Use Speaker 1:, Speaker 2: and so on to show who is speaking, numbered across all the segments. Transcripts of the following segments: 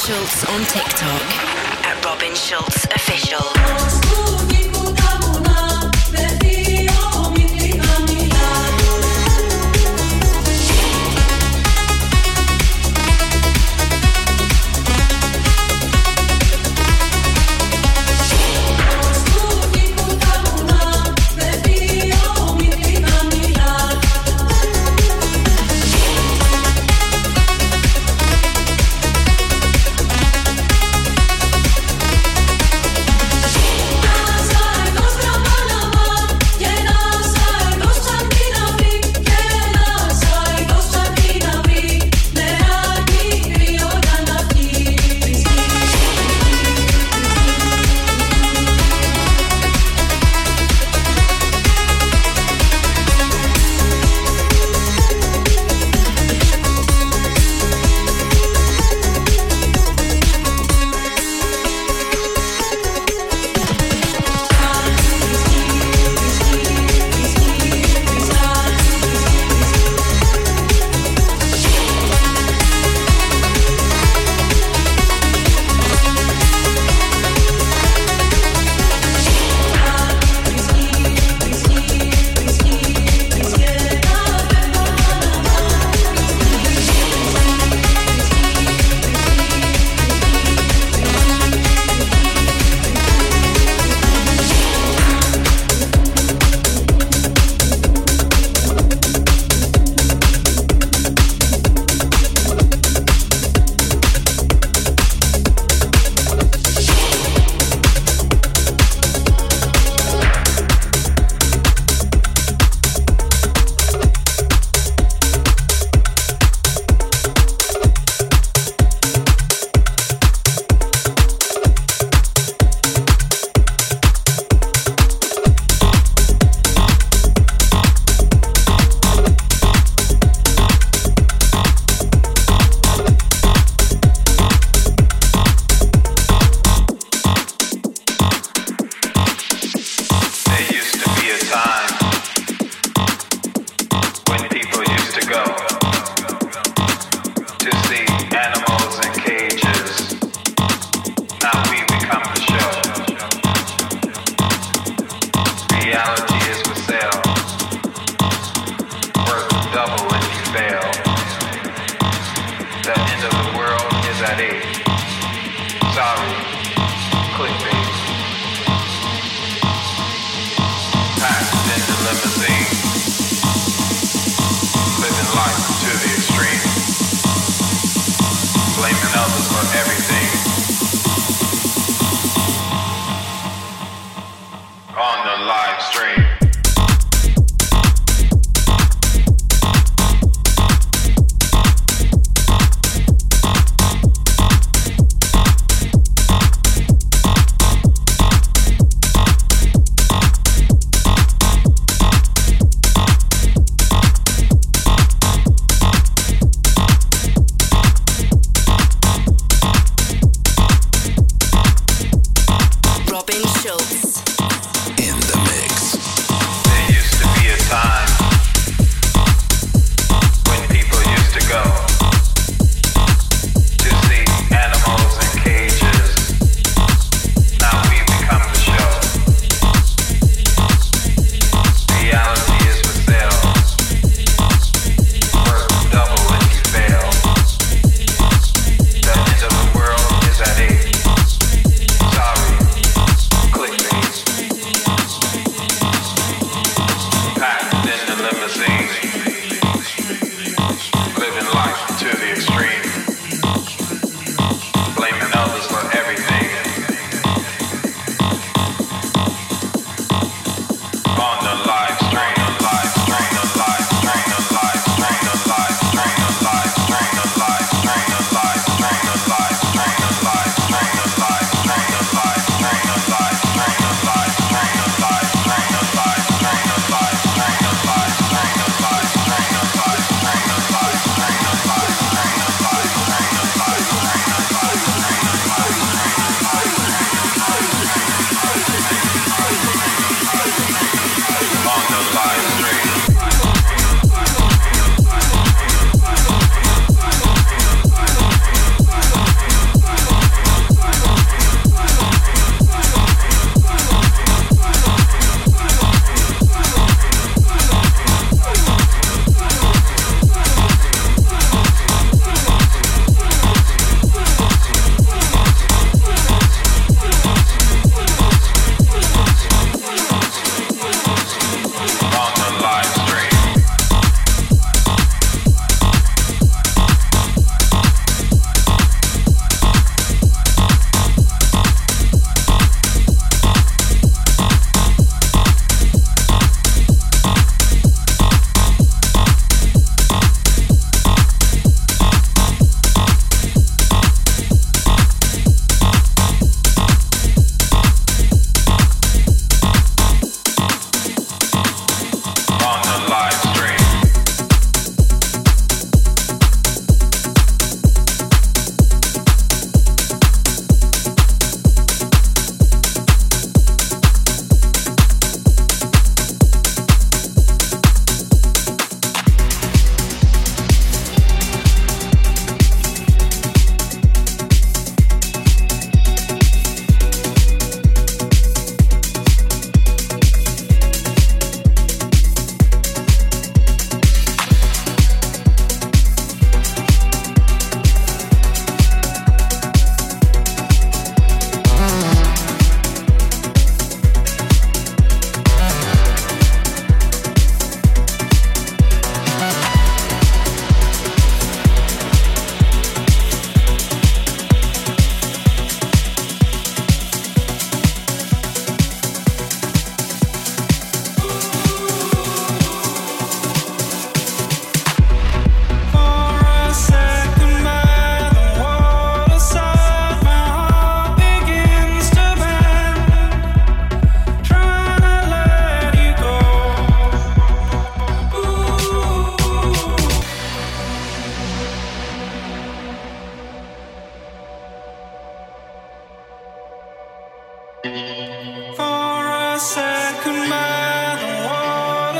Speaker 1: Schulz on TikTok at Robin Schulz Official.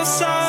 Speaker 2: Was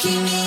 Speaker 3: champs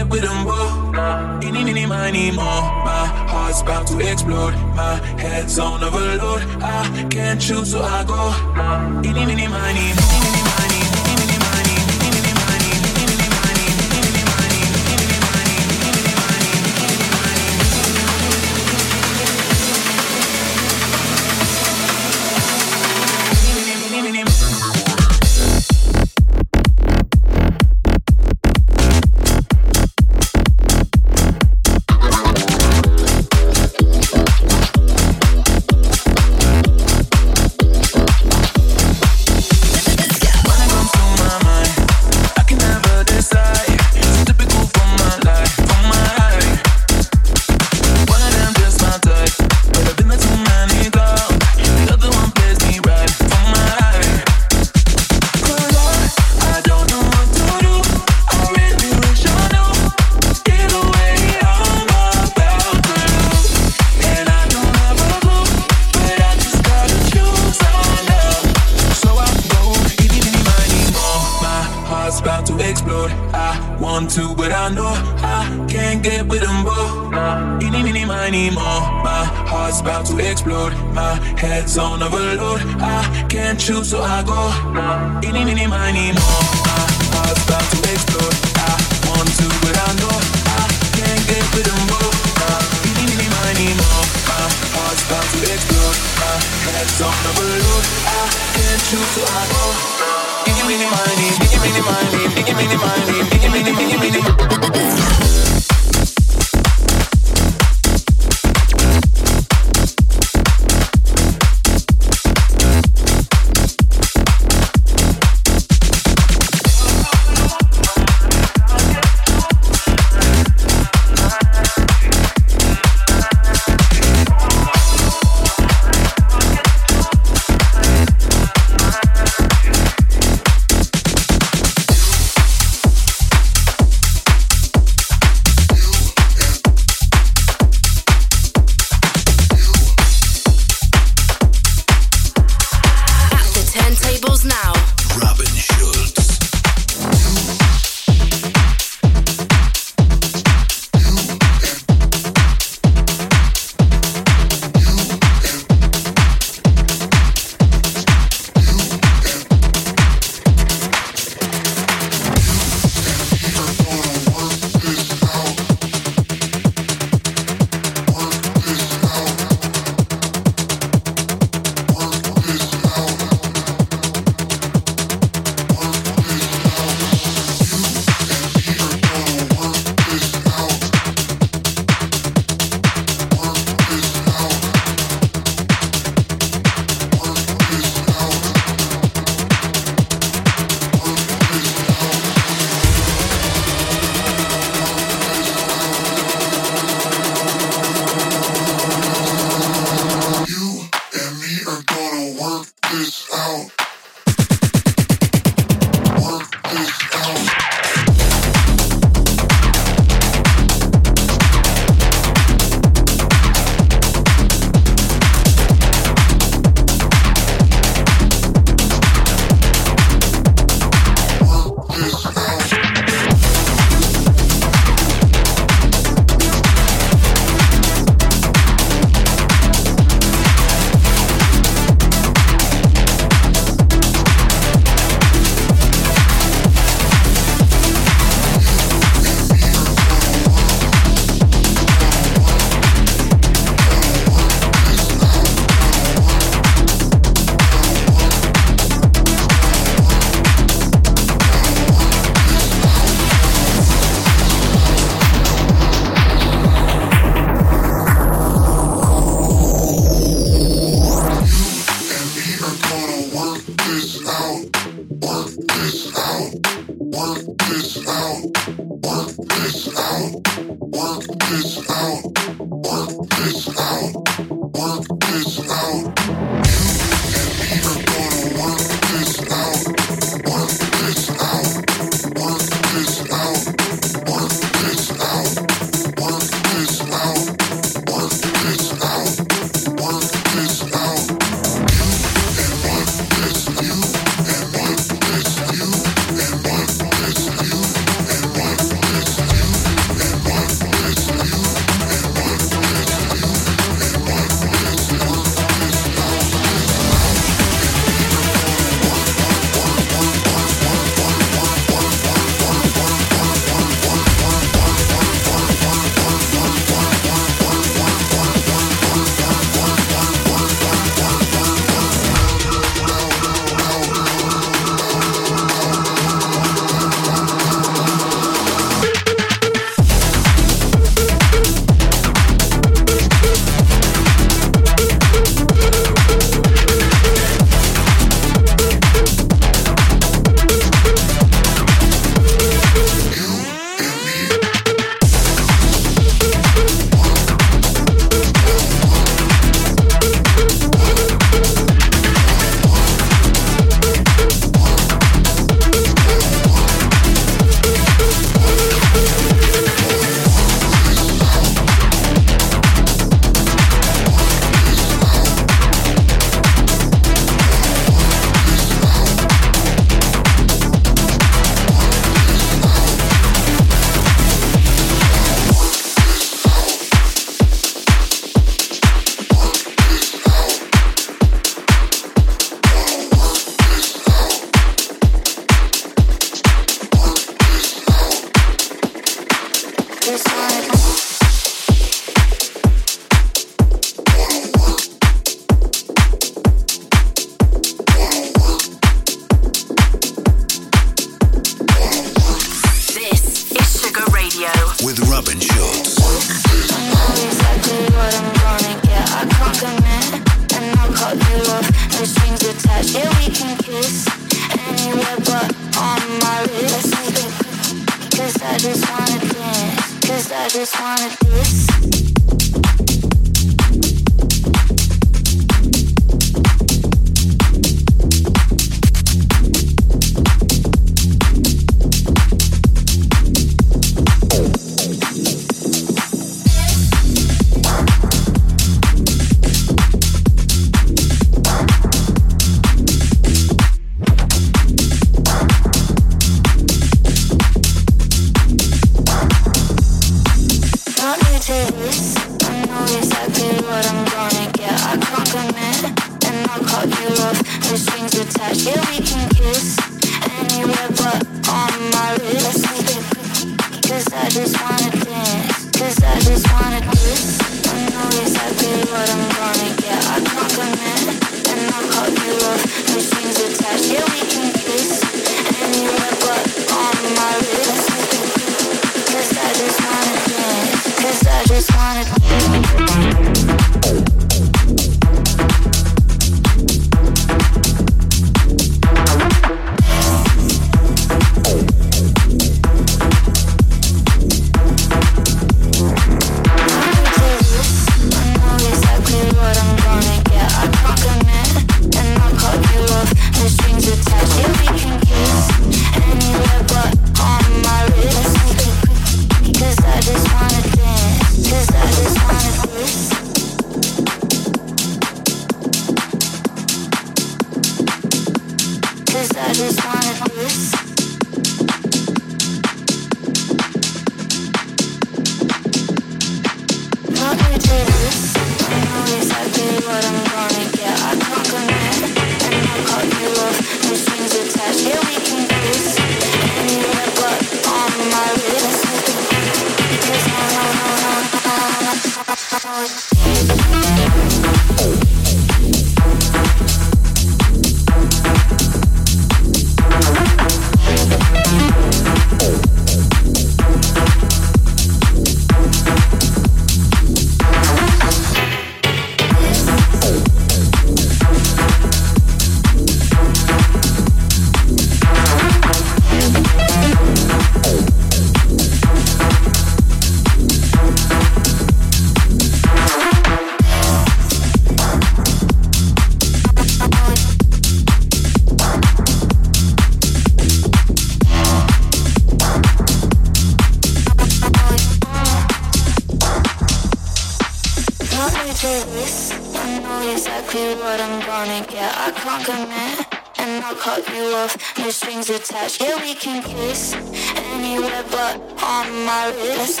Speaker 4: on
Speaker 5: my
Speaker 6: wrist.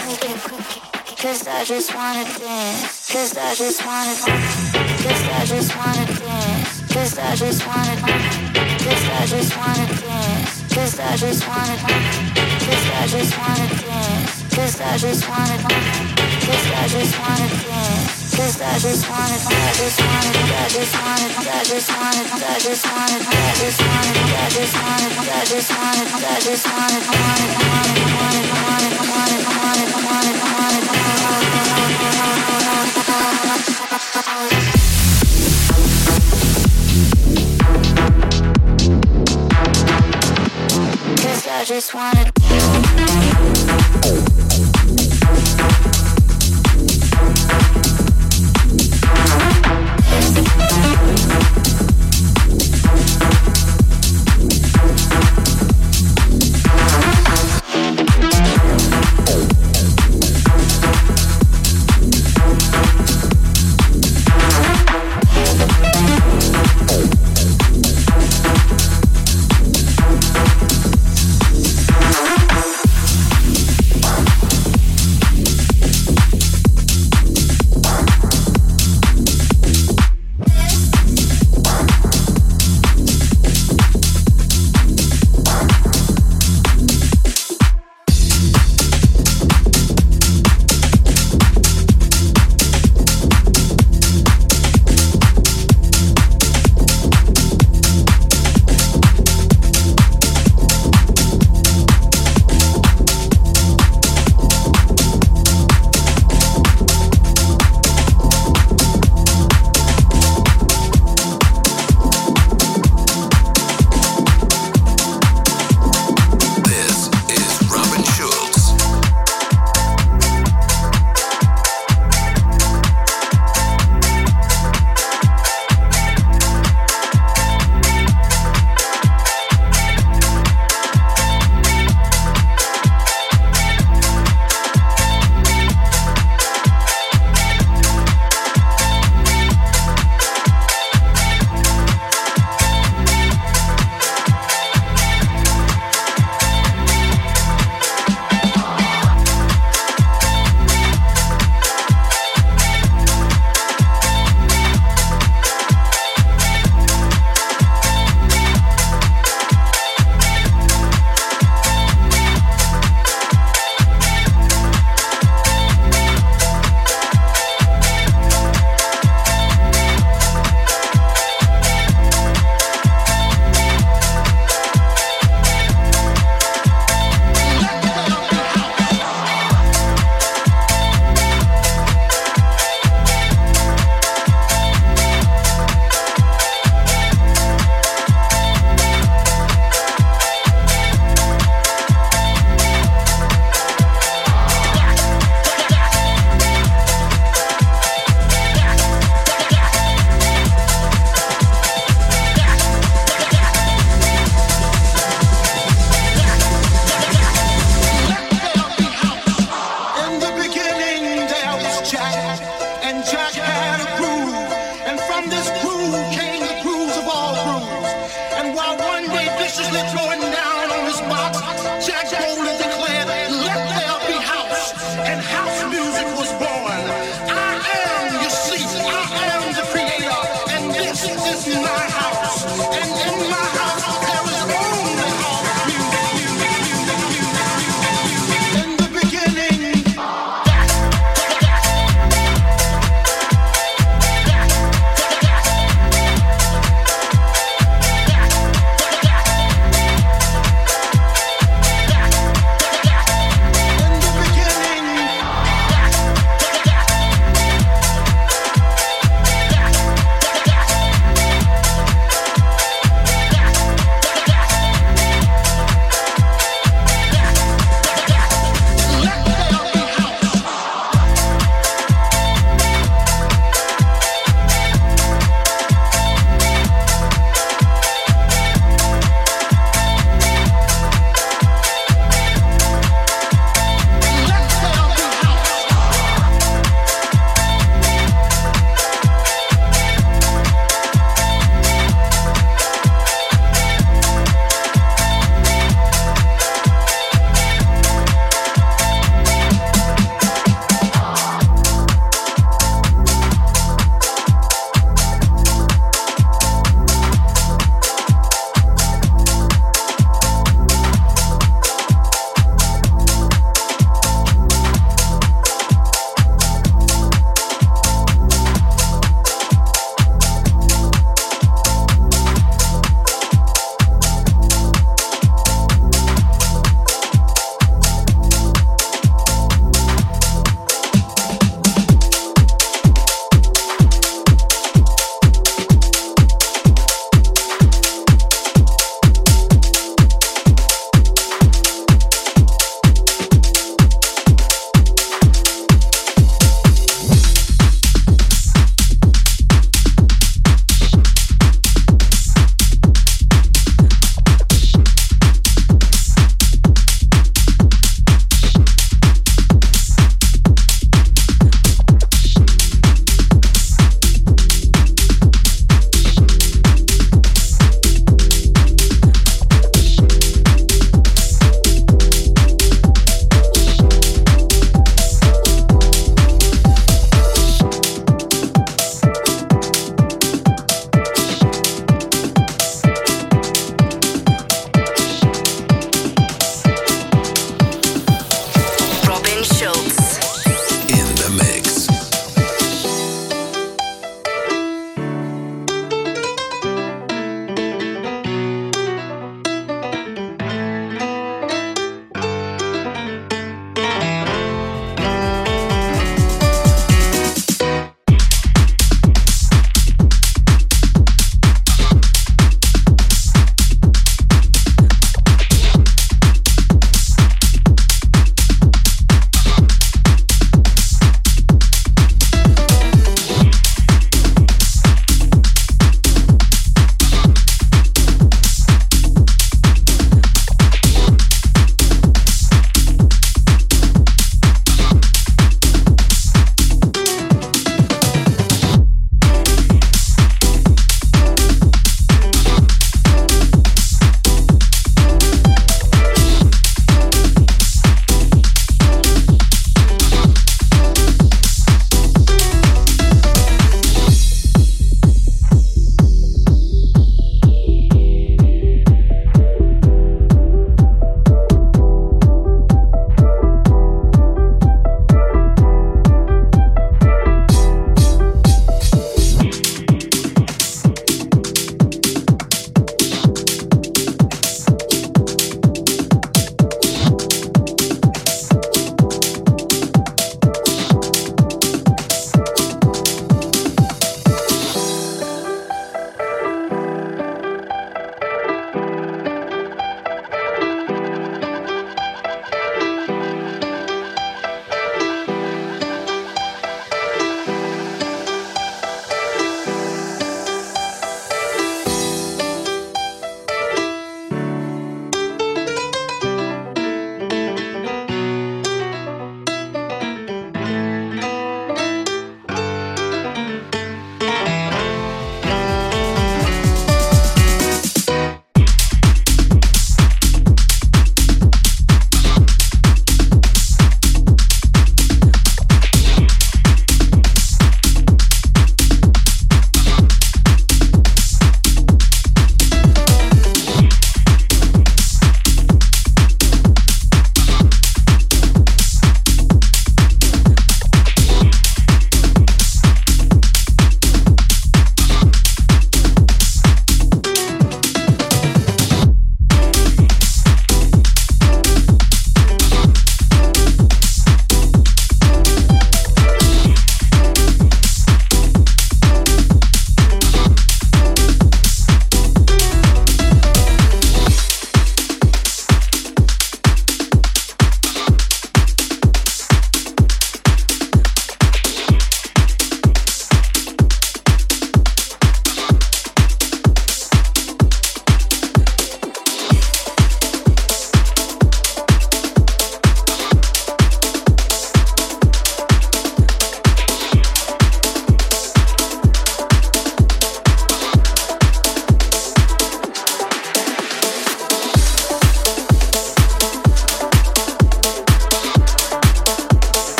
Speaker 6: Cause I just wanna dance. Cause I just wanna Cause I just wanna dance. Cause I just wanna Cause I just wanna dance. Cause I just wanna Cause I just wanna dance. Cause I just wanna Cause I just wanna dance. I just
Speaker 2: wanted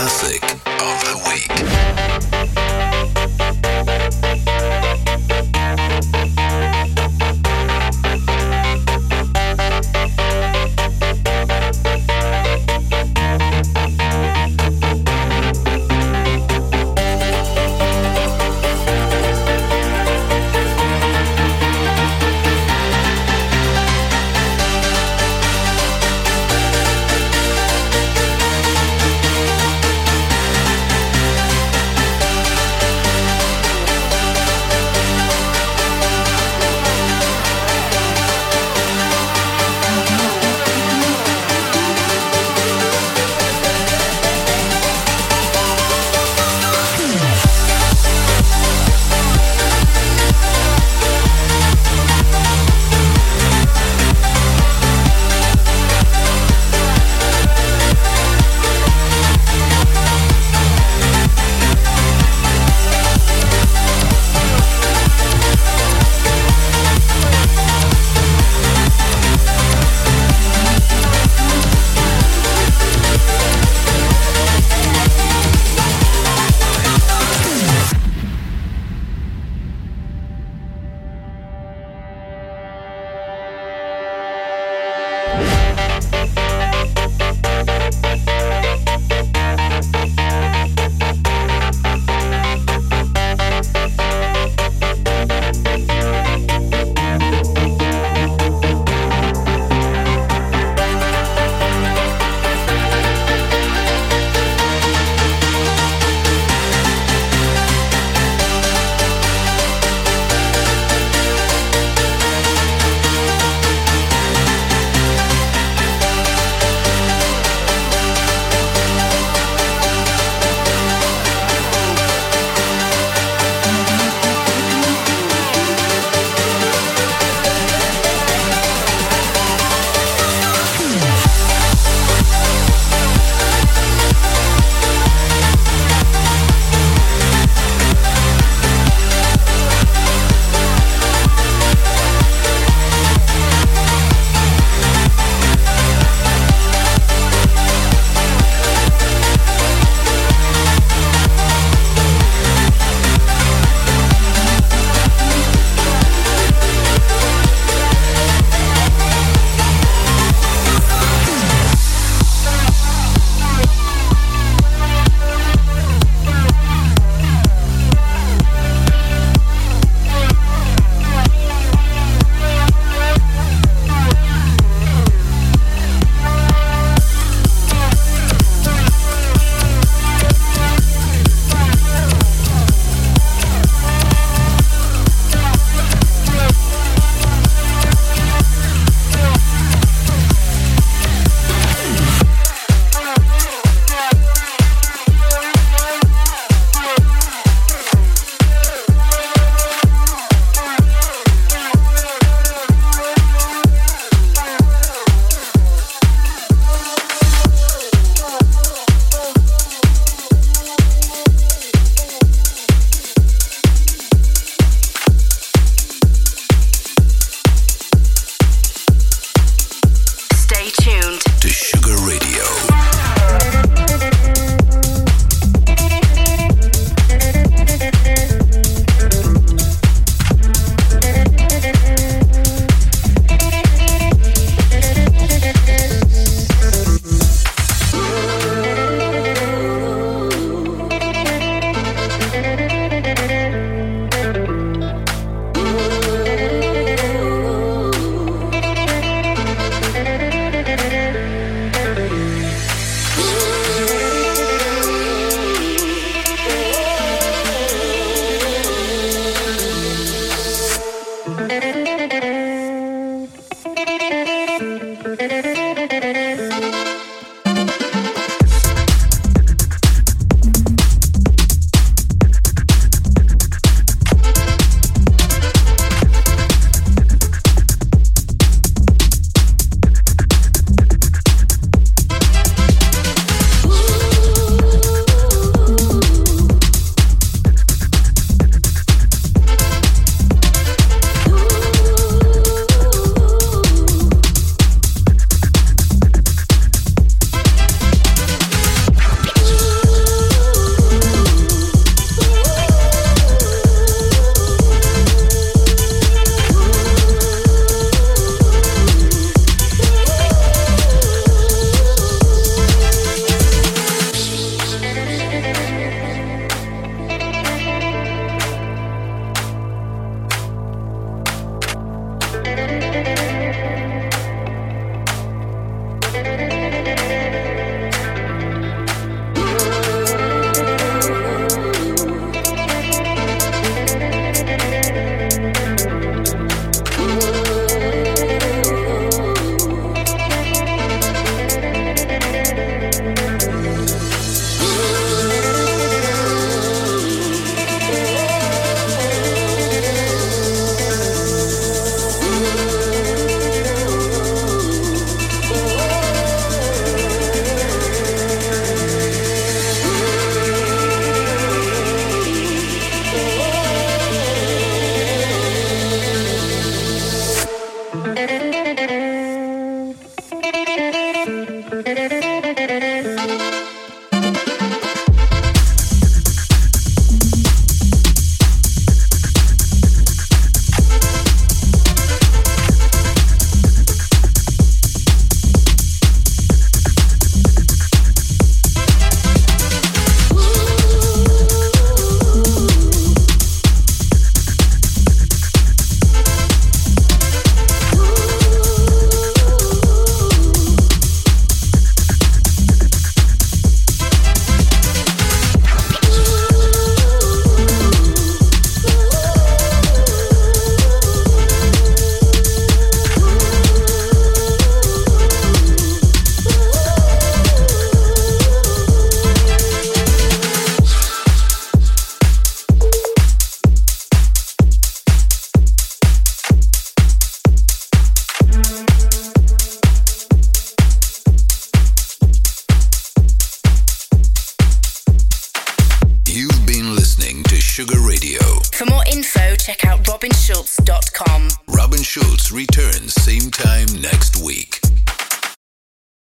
Speaker 7: classic